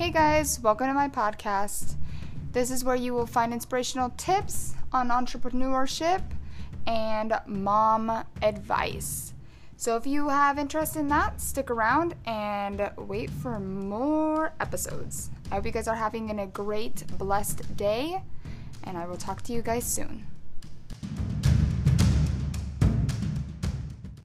Hey guys, welcome to my podcast. This is where you will find inspirational tips on entrepreneurship and mom advice. So if you have interest in that, stick around and wait for more episodes. I hope you guys are having a great, blessed day, and I will talk to you guys soon.